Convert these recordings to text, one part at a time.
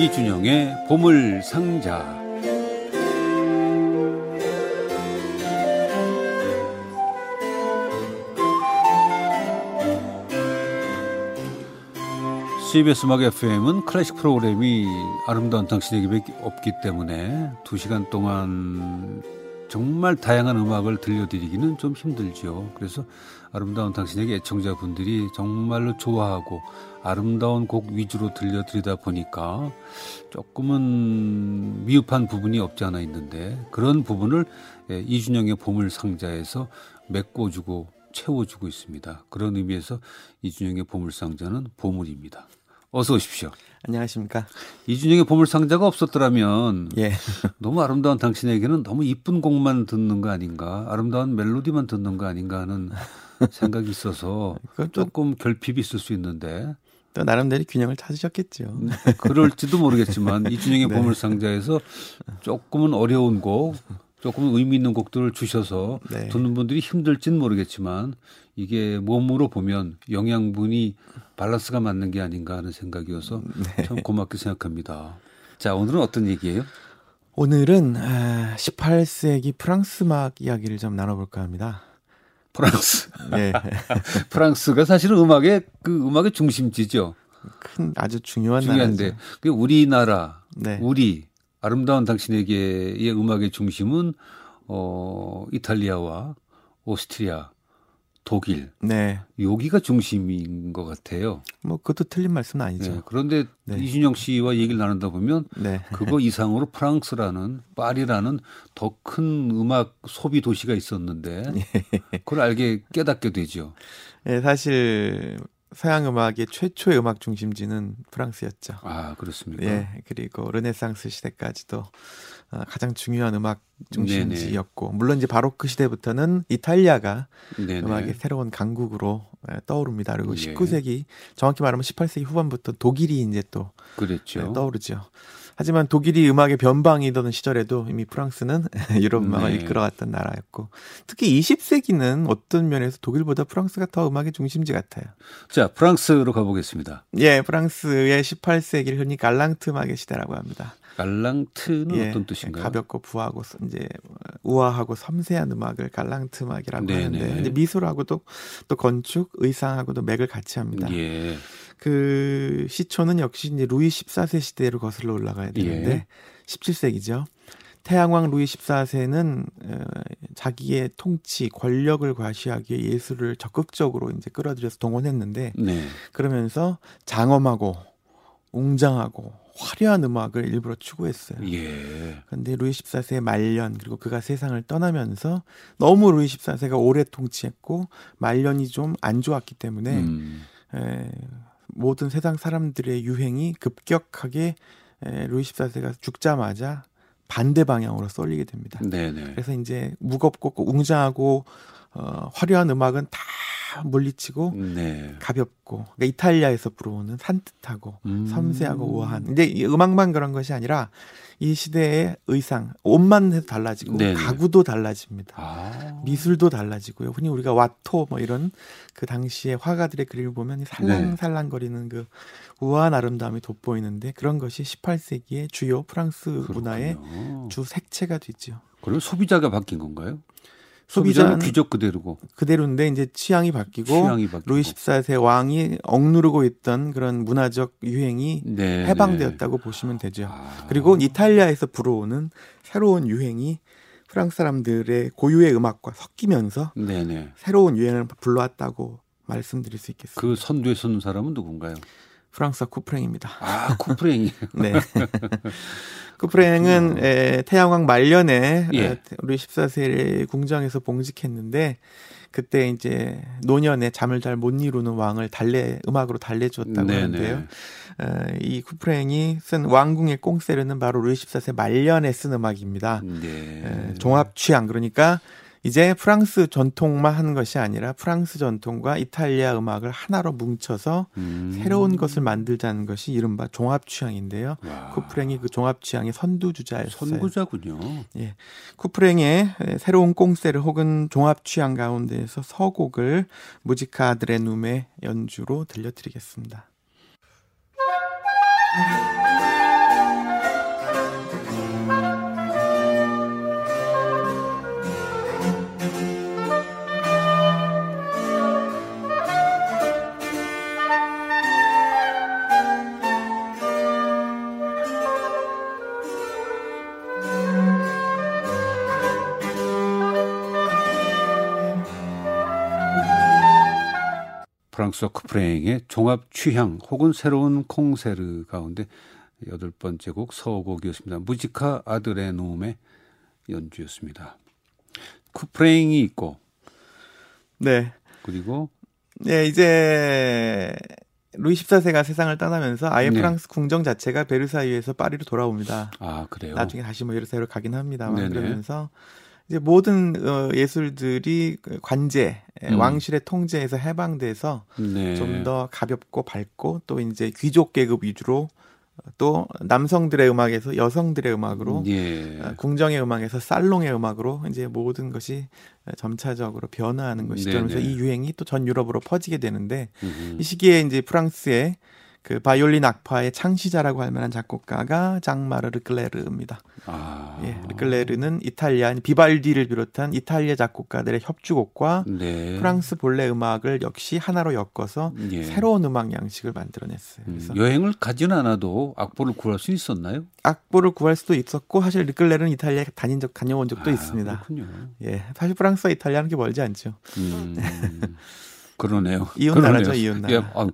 이준영의 보물 상자. CBS 음악 FM은 클래식 프로그램이 아름다운 당신에게 없기 때문에 두 시간 동안 정말 다양한 음악을 들려드리기는 좀 힘들죠. 그래서 아름다운 당신에게 애청자분들이 정말로 좋아하고 아름다운 곡 위주로 들려드리다 보니까 조금은 미흡한 부분이 없지 않아 있는데 그런 부분을 예, 이준영의 보물 상자에서 메꿔주고 채워주고 있습니다. 그런 의미에서 이준영의 보물 상자는 보물입니다. 어서 오십시오. 안녕하십니까. 이준영의 보물상자가 없었더라면 예. 너무 아름다운 당신에게는 너무 이쁜 곡만 듣는 거 아닌가, 아름다운 멜로디만 듣는 거 아닌가 하는 생각이 있어서 조금 결핍이 있을 수 있는데 또 나름대로 균형을 찾으셨겠죠. 네, 그럴지도 모르겠지만 이준영의 네. 보물상자에서 조금은 어려운 곡, 조금 의미 있는 곡들을 주셔서 네. 듣는 분들이 힘들진 모르겠지만 이게 몸으로 보면 영양분이 밸런스가 맞는 게 아닌가 하는 생각이어서 네. 참 고맙게 생각합니다. 자, 오늘은 어떤 얘기예요? 오늘은 18세기 아, 프랑스 음악 이야기를 좀 나눠볼까 합니다. 프랑스. 네. 프랑스가 사실은 음악의 그 음악의 중심지죠. 큰 아주 중요한 중요한데. 그 우리나라, 네. 우리 아름다운 당신에게의 음악의 중심은 어 이탈리아와 오스트리아, 독일. 네. 여기가 중심인 것 같아요. 뭐 그것도 틀린 말씀은 아니죠. 네. 그런데 네. 이준영 씨와 얘기를 나눈다 보면 네. 그거 이상으로 프랑스라는 파리라는 더 큰 음악 소비 도시가 있었는데 예. 그걸 알게 깨닫게 되죠. 네, 사실 서양 음악의 최초의 음악 중심지는 프랑스였죠. 아, 그렇습니까? 예. 그리고 르네상스 시대까지도 어, 가장 중요한 음악 중심지였고 네네. 물론 이제 바로크 시대부터는 이탈리아가 네네. 음악의 새로운 강국으로 예, 떠오릅니다. 그리고 예. 19세기 정확히 말하면 18세기 후반부터 독일이 이제 또 그랬죠. 네, 떠오르죠. 하지만 독일이 음악의 변방이던 시절에도 이미 프랑스는 유럽 음악을 네. 이끌어갔던 나라였고 특히 20세기는 어떤 면에서 독일보다 프랑스가 더 음악의 중심지 같아요. 자, 프랑스로 가보겠습니다. 예, 프랑스의 18세기를 흔히 갈랑트 음악의 시대라고 합니다. 갈랑트는 예, 어떤 뜻인가요? 가볍고 부하고 이제 우아하고 섬세한 음악을 갈랑트 음악이라고 네네. 하는데 이제 미술하고도 또 건축, 의상하고도 맥을 같이 합니다. 예. 그 시초는 역시 이제 루이 14세 시대로 거슬러 올라가야 되는데 예. 17세기죠. 태양왕 루이 14세는 어, 자기의 통치, 권력을 과시하기 위해 예술을 적극적으로 이제 끌어들여서 동원했는데 네. 그러면서 장엄하고 웅장하고 화려한 음악을 일부러 추구했어요. 예. 근데 루이 14세의 말년 그리고 그가 세상을 떠나면서 너무 루이 14세가 오래 통치했고 말년이 좀 안 좋았기 때문에 음. 에, 모든 세상 사람들의 유행이 급격하게 에, 루이 14세가 죽자마자 반대 방향으로 쏠리게 됩니다. 네네. 그래서 이제 무겁고 웅장하고 어, 화려한 음악은 다 물리치고 네. 가볍고 그러니까 이탈리아에서 불어오는 산뜻하고 음. 섬세하고 우아한 이제 음악만 그런 것이 아니라 이 시대의 의상 옷만 해도 달라지고 네네. 가구도 달라집니다. 아. 미술도 달라지고요. 흔히 우리가 와토 뭐 이런 그 당시의 화가들의 그림을 보면 살랑살랑거리는 그 우아한 아름다움이 돋보이는데 그런 것이 18세기의 주요 프랑스 그렇군요. 문화의 주 색채가 되죠. 그럼 소비자가 바뀐 건가요? 소비자는 귀족 그대로고 그대로인데 이제 취향이 바뀌고, 취향이 바뀌고. 루이 14세 왕이 억누르고 있던 그런 문화적 유행이 네, 해방되었다고 네. 보시면 되죠. 아. 그리고 이탈리아에서 불어오는 새로운 유행이 프랑스 사람들의 고유의 음악과 섞이면서 네네. 네. 새로운 유행을 불러왔다고 말씀드릴 수 있겠습니다. 그 선두에 서는 사람은 누군가요? 프랑스와 쿠프랭입니다. 아, 쿠프랭이. 네. 쿠프랭은 에, 태양왕 말년에 예. 우리 14세의 궁정에서 봉직했는데 그때 이제 노년에 잠을 잘 못 이루는 왕을 달래 음악으로 달래주었다고 네네. 하는데요. 어, 이 쿠프랭이 쓴 왕궁의 꽁세르는 바로 루이 14세 말년에 쓴 음악입니다. 네. 에, 종합 취향 그러니까 이제 프랑스 전통만 하는 것이 아니라 프랑스 전통과 이탈리아 음악을 하나로 뭉쳐서 음. 새로운 것을 만들자는 것이 이른바 종합 취향인데요. 와. 쿠프랭이 그 종합 취향의 선두주자였어요. 선구자군요. 예. 쿠프랭의 새로운 꽁세를 혹은 종합 취향 가운데에서 서곡을 무지카드레 눔의 연주로 들려드리겠습니다. 프랑스어 쿠프랭의 종합 취향 혹은 새로운 콩세르 가운데 여덟 번째 곡 서곡이었습니다. 무지카 아드레 노움의 연주였습니다. 쿠프랭이 있고 네. 그리고 네, 이제 루이 14세가 세상을 떠나면서 아예 네. 프랑스 궁정 자체가 베르사유에서 파리로 돌아옵니다. 아, 그래요? 나중에 다시 뭐 베르사유로 가긴 합니다만 네네. 그러면서 이제 모든 어, 예술들이 그 관제, 음. 왕실의 통제에서 해방돼서 네. 좀더 가볍고 밝고 또 이제 귀족 계급 위주로 또 남성들의 음악에서 여성들의 음악으로 예. 어, 궁정의 음악에서 살롱의 음악으로 이제 모든 것이 점차적으로 변화하는 것이죠. 그래서 이 유행이 또 전 유럽으로 퍼지게 되는데 음흠. 이 시기에 이제 프랑스의 그 바이올린 악파의 창시자라고 할 만한 작곡가가 장마르 르클레르입니다. 아. 예, 르클레르는 이탈리아 비발디를 비롯한 이탈리아 작곡가들의 협주곡과 네. 프랑스 본래 음악을 역시 하나로 엮어서 예. 새로운 음악 양식을 만들어냈어요. 음, 그래서 음, 여행을 가진 않아도 악보를 구할 수 있었나요? 악보를 구할 수도 있었고 사실 르클레르는 이탈리아에 다닌 적 다녀온 적도 아, 있습니다. 그렇군요. 예, 사실 프랑스와 이탈리아는 게 멀지 않죠. 음, 그러네요. 이웃 나라죠, 이웃 나라. 예, 아,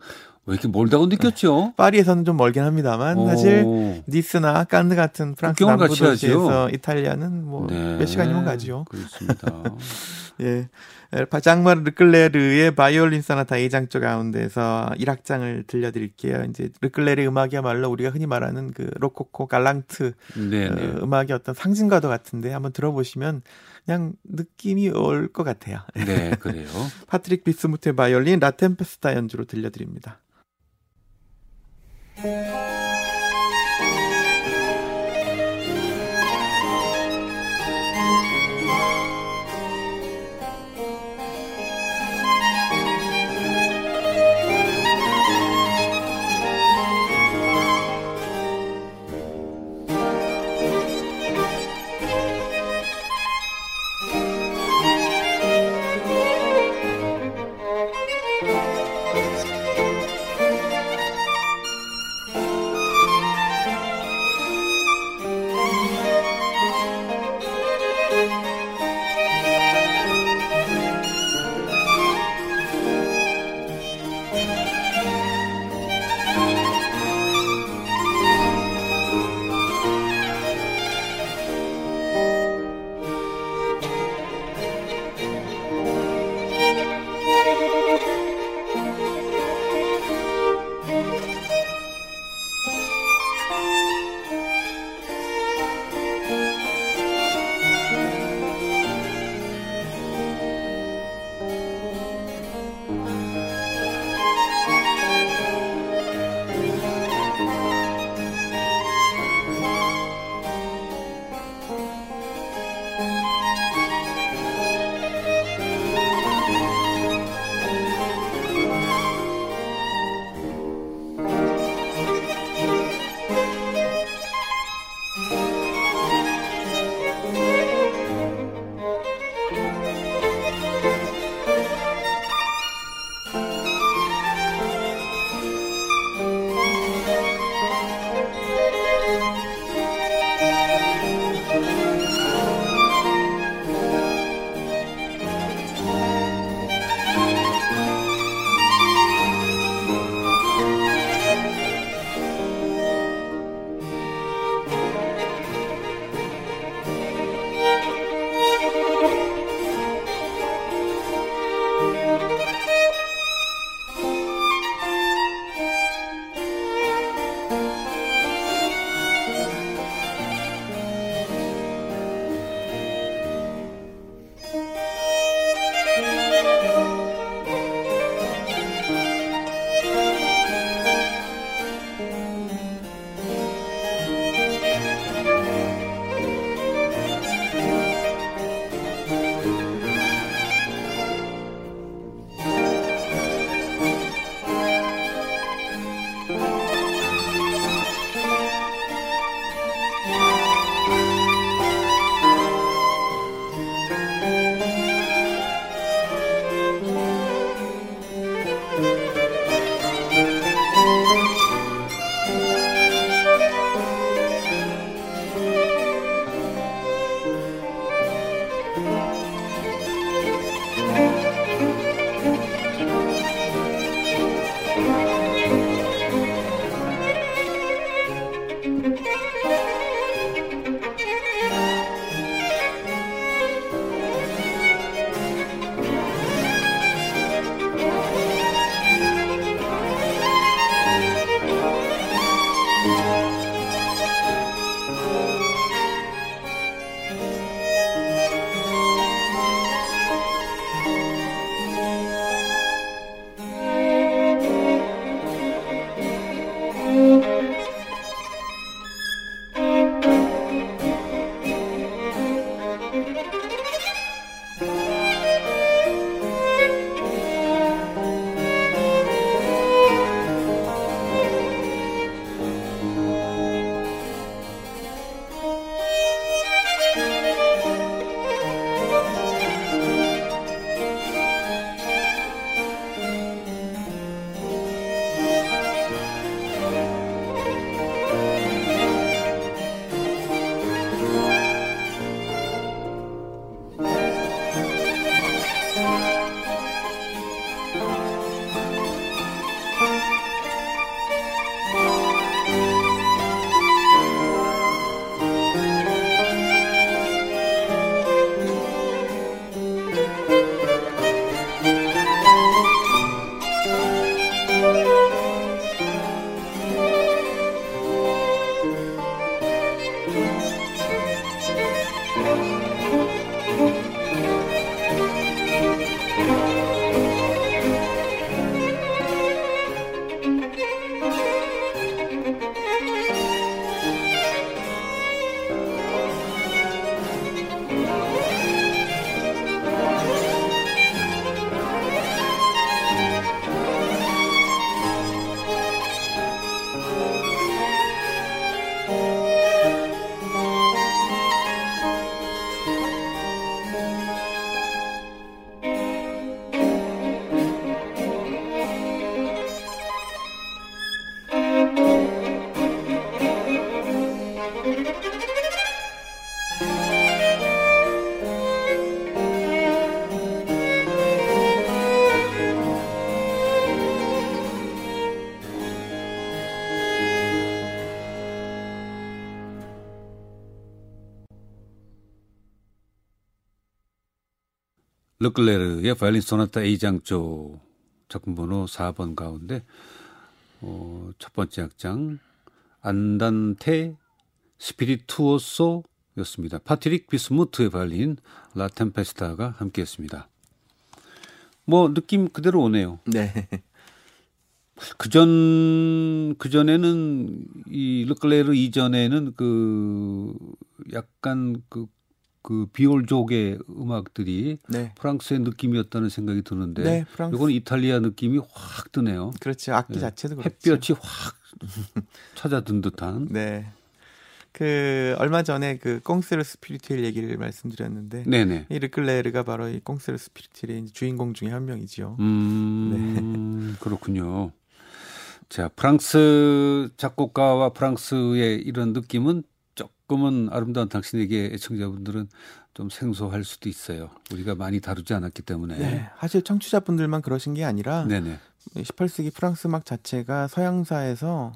왜 이렇게 멀다고 느꼈죠? 파리에서는 좀 멀긴 합니다만 오. 사실 니스나 깐느 같은 프랑스 남부 도시에서 이탈리아는 뭐몇 네. 시간이면 가죠. 그렇습니다. 예. 장마리 르클레르의 바이올린 소나타 A장조 가운데서 1악장을 들려드릴게요. 이제 르클레르의 음악이야말로 우리가 흔히 말하는 그 로코코 galante 네, 네. 어, 음악의 어떤 상징과도 같은데 한번 들어보시면 그냥 느낌이 올 것 같아요. 네, 그래요. 파트릭 비스무트의 바이올린 라템페스타 연주로 들려드립니다. Música 르클레르의 바이올린 소나타 A장조 작품 번호 4번 가운데 어, 첫 번째 악장 안단테 spirituoso였습니다. 파트릭 비스무트의 바이올린 라 템페스타가 함께했습니다. 뭐 느낌 그대로 오네요. 네. 그전 그전에는 이 르클레르 이전에는 그 약간 그 그 비올족의 음악들이 네. 프랑스의 느낌이었다는 생각이 드는데 네, 프랑스. 이건 이탈리아 느낌이 확 드네요. 그렇죠. 악기 네. 자체도 그렇죠. 햇볕이 확 찾아든 듯한. 네. 그 얼마 전에 그 Concert Spirituel 얘기를 말씀드렸는데 네네. 이 르클레르가 바로 이 Concert Spirituel의 주인공 중에 한 명이지요. 음, 네. 그렇군요. 자, 프랑스 작곡가와 프랑스의 이런 느낌은 조금은 아름다운 당신에게 애청자분들은 좀 생소할 수도 있어요. 우리가 많이 다루지 않았기 때문에. 네, 사실 청취자분들만 그러신 게 아니라 네네. 18세기 프랑스 음악 자체가 서양사에서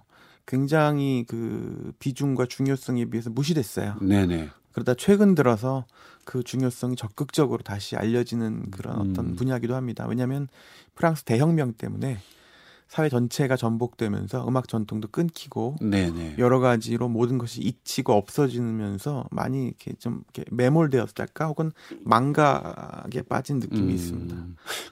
굉장히 그 비중과 중요성에 비해서 무시됐어요. 네네. 그러다 최근 들어서 그 중요성이 적극적으로 다시 알려지는 그런 어떤 음. 분야기도 합니다. 왜냐하면 프랑스 대혁명 때문에 사회 전체가 전복되면서 음악 전통도 끊기고 네네. 여러 가지로 모든 것이 잊히고 없어지면서 많이 이렇게 좀 이렇게 매몰되었달까 혹은 망각에 빠진 느낌이 음. 있습니다.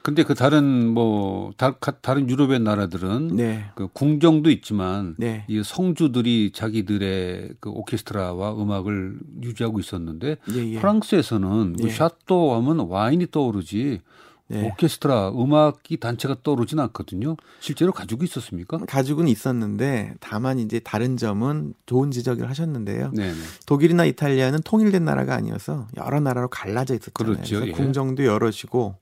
근데 그 다른 뭐 다, 른 유럽의 나라들은 네. 그 궁정도 있지만 네. 이 성주들이 자기들의 그 오케스트라와 음악을 유지하고 있었는데 예, 예. 프랑스에서는 그 예. 샤또 하면 와인이 떠오르지 네. 오케스트라 음악이 단체가 떠오르진 않거든요. 실제로 가지고 있었습니까? 가지고는 있었는데 다만 이제 다른 점은 좋은 지적을 하셨는데요. 네네. 독일이나 이탈리아는 통일된 나라가 아니어서 여러 나라로 갈라져 있었잖아요. 그렇죠. 예. 궁정도 여럿이고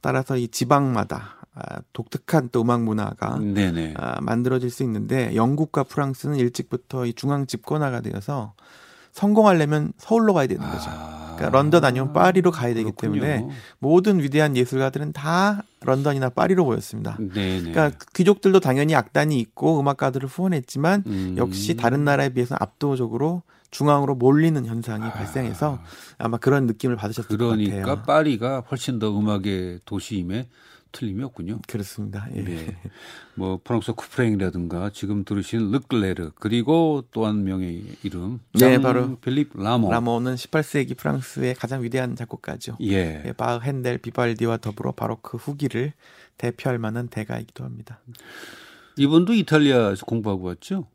따라서 이 지방마다 아, 독특한 또 음악 문화가 네네. 아, 만들어질 수 있는데 영국과 프랑스는 일찍부터 이 중앙 집권화가 되어서 성공하려면 서울로 가야 되는 거죠. 아. 그러니까 런던 아니면 파리로 가야 되기 그렇군요. 때문에 모든 위대한 예술가들은 다 런던이나 파리로 모였습니다. 네네. 그러니까 귀족들도 당연히 악단이 있고 음악가들을 후원했지만 음. 역시 다른 나라에 비해서 압도적으로 중앙으로 몰리는 현상이 아. 발생해서 아마 그런 느낌을 받으셨을 그러니까 것 같아요. 그러니까 파리가 훨씬 더 음악의 도시임에 틀림이 없군요. 그렇습니다. 예. 네. 뭐 프랑스 쿠프랭이라든가 지금 들으신 르클레르 그리고 또 한 명의 이름 네, 바로 필립 라모. 라모는 18세기 프랑스의 가장 위대한 작곡가죠. 예. 예 바흐, 핸델, 비발디와 더불어 바로크 후기를 대표할 만한 대가이기도 합니다. 이분도 이탈리아에서 공부하고 왔죠?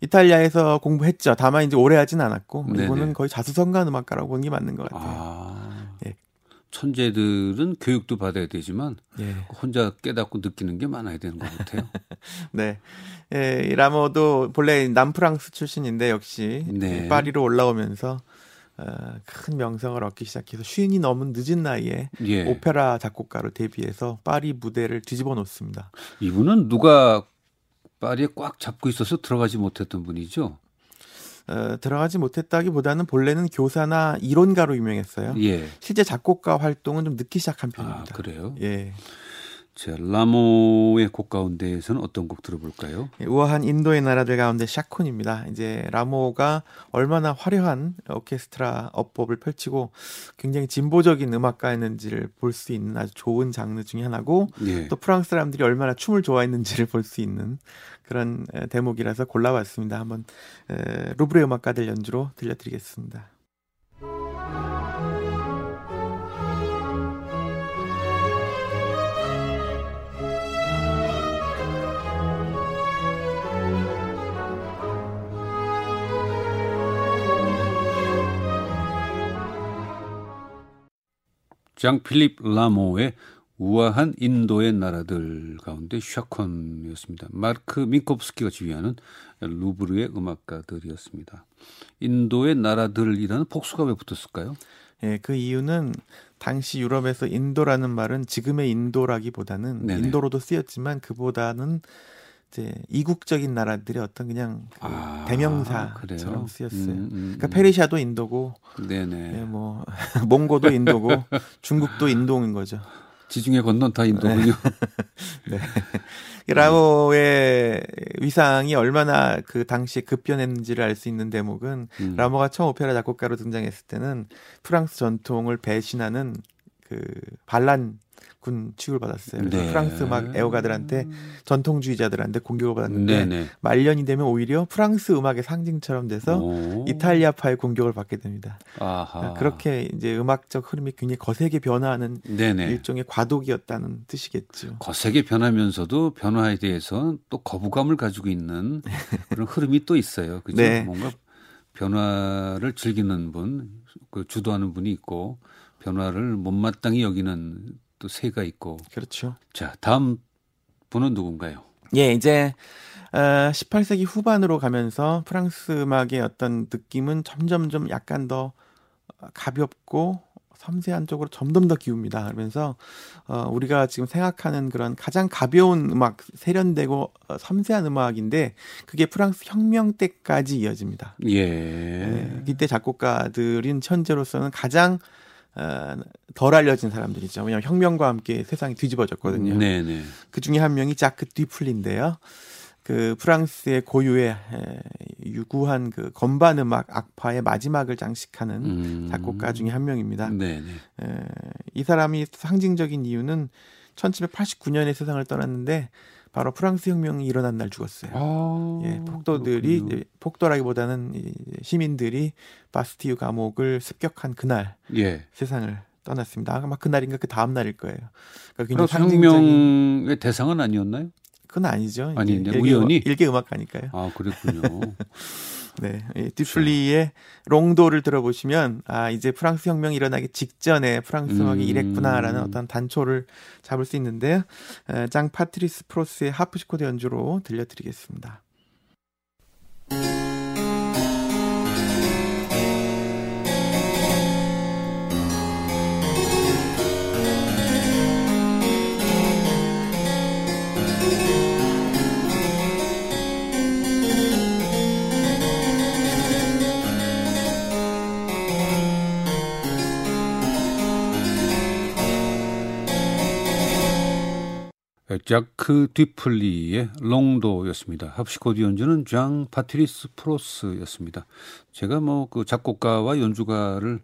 이탈리아에서 공부했죠. 다만 이제 오래 하진 않았고 이분은 거의 자수성가 음악가라고 보는 게 맞는 것 같아요. 아. 예. 천재들은 교육도 받아야 되지만 예. 혼자 깨닫고 느끼는 게 많아야 되는 것 같아요. 네. 예, 라모도 본래 남프랑스 출신인데 역시 네. 파리로 올라오면서 어, 큰 명성을 얻기 시작해서 쉰이 넘은 늦은 나이에 예. 오페라 작곡가로 데뷔해서 파리 무대를 뒤집어 놓습니다. 이분은 누가 파리에 꽉 잡고 있어서 들어가지 못했던 분이죠. 어, 들어가지 못했다기보다는 본래는 교사나 이론가로 유명했어요. 예. 실제 작곡가 활동은 좀 늦게 시작한 편입니다. 아, 그래요? 예. 자, 라모의 곡 가운데에서는 어떤 곡 들어볼까요? 예, 우아한 인도의 나라들 가운데 샤콘입니다. 이제 라모가 얼마나 화려한 오케스트라 어법을 펼치고 굉장히 진보적인 음악가였는지를 볼 수 있는 아주 좋은 장르 중의 하나고 예. 또 프랑스 사람들이 얼마나 춤을 좋아했는지를 볼 수 있는 그런 대목이라서 골라봤습니다. 한번 루브르 음악가들 연주로 들려드리겠습니다. 장 필립 라모의 우아한 인도의 나라들 가운데 샤콘이었습니다. 마르크 민코프스키가 지휘하는 루브르의 음악가들이었습니다. 인도의 나라들이라는 복수가 왜 붙었을까요? 예, 그 이유는 당시 유럽에서 인도라는 말은 지금의 인도라기보다는 네네. 인도로도 쓰였지만 그보다는 이제 이국적인 나라들의 어떤 그냥 그 아, 대명사처럼 쓰였어요. 음, 음, 그러니까 페르시아도 인도고, 네네. 예, 뭐 몽고도 인도고, 중국도 인도인 거죠. 지중해 건넌 다 인도군요. 네. 라모의 위상이 얼마나 그 당시에 급변했는지를 알 수 있는 대목은 음. 라모가 처음 오페라 작곡가로 등장했을 때는 프랑스 전통을 배신하는 그 반란 군 취급을 받았어요. 네. 프랑스 막 애호가들한테 전통주의자들한테 공격을 받았는데 네네. 네. 말년이 되면 오히려 프랑스 음악의 상징처럼 돼서 오. 이탈리아파의 공격을 받게 됩니다. 아하. 그렇게 이제 음악적 흐름이 굉장히 거세게 변화하는 네네. 일종의 과도기였다는 뜻이겠죠. 거세게 변하면서도 변화에 대해서 또 거부감을 가지고 있는 그런 흐름이 또 있어요. 그죠? 네. 뭔가 변화를 즐기는 분, 그 주도하는 분이 있고 변화를 못마땅히 여기는 또 새가 있고. 그렇죠. 자, 다음 분은 누군가요? 예, 이제 어, 18세기 후반으로 가면서 프랑스 음악의 어떤 느낌은 점점 좀 약간 더 가볍고 섬세한 쪽으로 점점 더 기웁니다. 그러면서 어, 우리가 지금 생각하는 그런 가장 가벼운 음악, 세련되고 어, 섬세한 음악인데 그게 프랑스 혁명 때까지 이어집니다. 예. 네, 이때 작곡가들인 현재로서는 가장 어, 덜 알려진 사람들이죠. 왜냐하면 혁명과 함께 세상이 뒤집어졌거든요. 네네. 네. 그 중에 한 명이 자크 뒤플린데요. 그 프랑스의 고유의 유구한 그 건반 음악 악파의 마지막을 장식하는 음. 작곡가 중에 한 명입니다. 네네. 네. 에, 이 사람이 상징적인 이유는 1789년에 세상을 떠났는데 바로 프랑스 혁명이 일어난 날 죽었어요. 아, 예, 폭도들이 이제 폭도라기보다는 시민들이 바스티유 감옥을 습격한 그날 예. 세상을 떠났습니다. 아마 그날인가 그 다음 날일 거예요. 그러니까 혁명의 대상은 아니었나요? 그건 아니죠. 아니네 우연히 일개 음악가니까요. 아 그랬군요. 네, 듀플리의 롱도를 들어보시면 아 이제 프랑스 혁명이 일어나기 직전에 프랑스 음악이 음. 이랬구나라는 어떤 단초를 잡을 수 있는데요. 장 파트리스 브로스의 하프시코드 연주로 들려드리겠습니다. 자크 뒤플리의 롱도였습니다. 하프시코드 연주는 장 파트리스 브로스였습니다. 제가 뭐 그 작곡가와 연주가를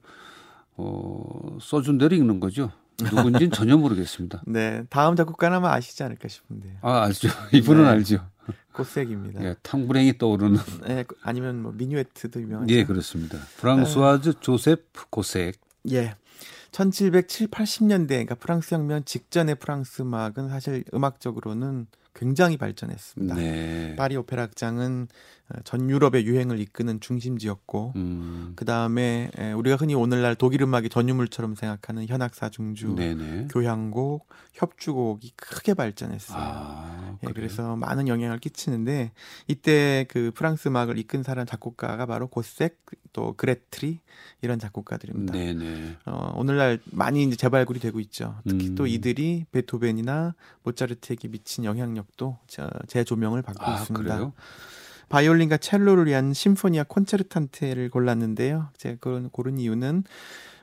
어, 써준 대로 읽는 거죠. 누군지는 전혀 모르겠습니다. 네, 다음 작곡가는 아마 아시지 않을까 싶은데요. 아 알죠. 이분은 네. 알죠. 고섹입니다. 예, 탕불행이 떠오르는. 네, 아니면 뭐 미뉴에트도 유명하죠. 예, 그렇습니다. 프랑수아 네. 조세프 고섹. 예. 1770, 80년대, 그러니까 프랑스 혁명 직전의 프랑스 음악은 사실 음악적으로는 굉장히 발전했습니다. 네. 파리 오페라 극장은 어, 전 유럽의 유행을 이끄는 중심지였고, 음. 그 다음에 우리가 흔히 오늘날 독일 음악의 전유물처럼 생각하는 현악사 중주, 네네. 교향곡, 협주곡이 크게 발전했어요. 아, 예, 그래서 많은 영향을 끼치는데 이때 그 프랑스 음악을 이끈 사람 작곡가가 바로 고색, 또 그레트리 이런 작곡가들입니다. 네네. 어, 오늘날 많이 이제 재발굴이 되고 있죠. 특히 음. 또 이들이 베토벤이나 모차르트에게 미친 영향력도 재조명을 받고 아, 있습니다. 그래요? 바이올린과 첼로를 위한 sinfonia concertante를 골랐는데요. 제가 그런 고른 이유는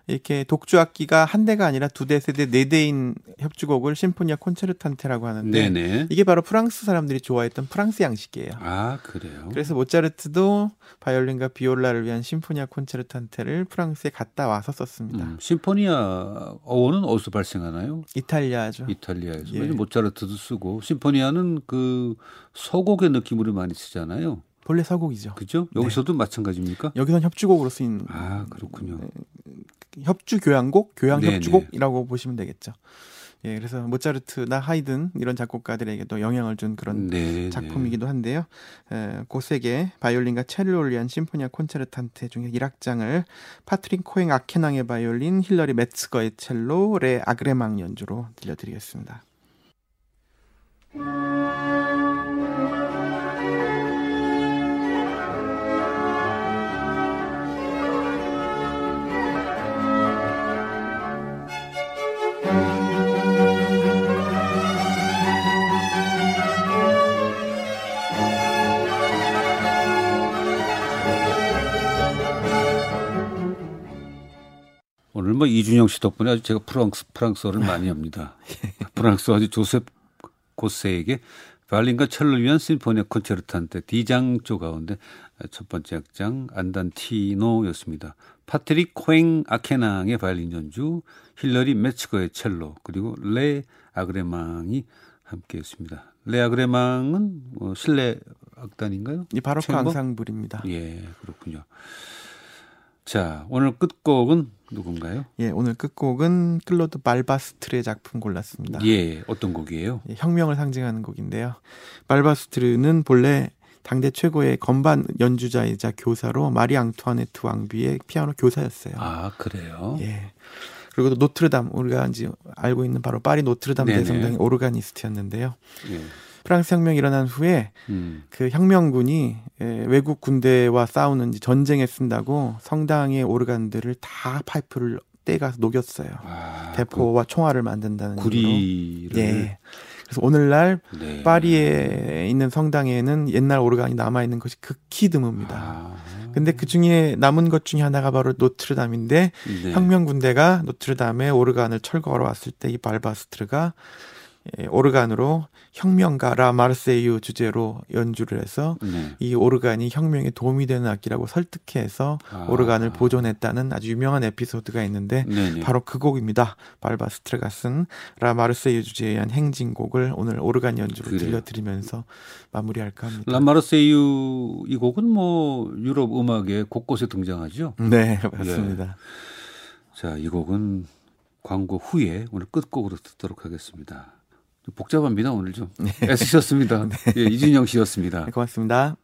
이렇게 독주 악기가 한 대가 아니라 두 대, 세 대, 네 대인 협주곡을 sinfonia concertante라고 하는데 네네. 이게 바로 프랑스 사람들이 좋아했던 프랑스 양식이에요. 아 그래요. 그래서 모차르트도 바이올린과 비올라를 위한 심포니아 콘체르탄테를 프랑스에 갔다 와서 썼습니다. 음, 심포니아 어원은 어디서 발생하나요? 이탈리아죠. 이탈리아에서. 예. 모차르트도 쓰고 심포니아는 그 서곡의 느낌으로 많이 쓰잖아요. 본래 서곡이죠. 그죠? 여기서도 네. 마찬가지입니까? 여기선 협주곡으로 쓰인. 아 그렇군요. 네. 협주 교향곡, 교향 협주곡이라고 보시면 되겠죠. 예, 그래서 모차르트나 하이든 이런 작곡가들에게도 영향을 준 그런 네, 네. 작품이기도 한데요. 에, 고세계 바이올린과 첼로를 위한 심포니아 콘체르탄테 중에 1악장을 파트린 코행 아케낭의 바이올린, 힐러리 메츠거의 첼로, 레 아그레망 연주로 들려드리겠습니다. 뭐 이준영 씨 덕분에 아주 제가 프랑스 프랑스어를 많이 합니다. 프랑스어 아주 조셉 고세크의 바이올린과 첼로를 위한 심포니 콘체르탄테 D장조 가운데 첫 번째 악장 안단티노였습니다. 파트릭 코행 아케낭의 바이올린 연주, 힐러리 메츠거의 첼로, 그리고 레 아그레망이 함께했습니다. 레 아그레망은 뭐 실내 악단인가요? 이 바로크 앙상블입니다. 예, 그렇군요. 자, 오늘 끝곡은 누군가요? 예, 오늘 끝곡은 클로드 발바스트르의 작품 골랐습니다. 예, 어떤 곡이에요? 예, 혁명을 상징하는 곡인데요. 발바스트르는 본래 당대 최고의 건반 연주자이자 교사로 마리 앙투아네트 왕비의 피아노 교사였어요. 아, 그래요? 예. 그리고 또 노트르담 우리가 이제 알고 있는 바로 파리 노트르담 대성당의 오르가니스트였는데요. 예. 프랑스 혁명이 일어난 후에 음. 그 혁명군이 외국 군대와 싸우는 전쟁에 쓴다고 성당의 오르간들을 다 파이프를 떼가서 녹였어요. 아, 대포와 그 총알을 만든다는 구리를 예. 그래서 오늘날 네. 파리에 있는 성당에는 옛날 오르간이 남아 있는 것이 극히 드뭅니다. 아. 근데 그 중에 남은 것 중에 하나가 바로 노트르담인데 네. 혁명 군대가 노트르담에 오르간을 철거하러 왔을 때 이 발바스트르가 예, 오르간으로 혁명가 라 마르세유 주제로 연주를 해서 네. 이 오르간이 혁명에 도움이 되는 악기라고 설득해서 아. 오르간을 보존했다는 아주 유명한 에피소드가 있는데 네네. 바로 그 곡입니다. 발바스트르가 쓴 라 마르세유 주제에 의한 행진곡을 오늘 오르간 연주로 그래요. 들려드리면서 마무리할까 합니다. 라 마르세유 이 곡은 뭐 유럽 음악에 곳곳에 등장하죠. 네, 맞습니다. 네. 자, 이 곡은 광고 후에 오늘 끝곡으로 듣도록 하겠습니다. 복잡합니다 오늘 좀 네. 애쓰셨습니다. 네. 예, 이준영 씨였습니다. 네, 고맙습니다.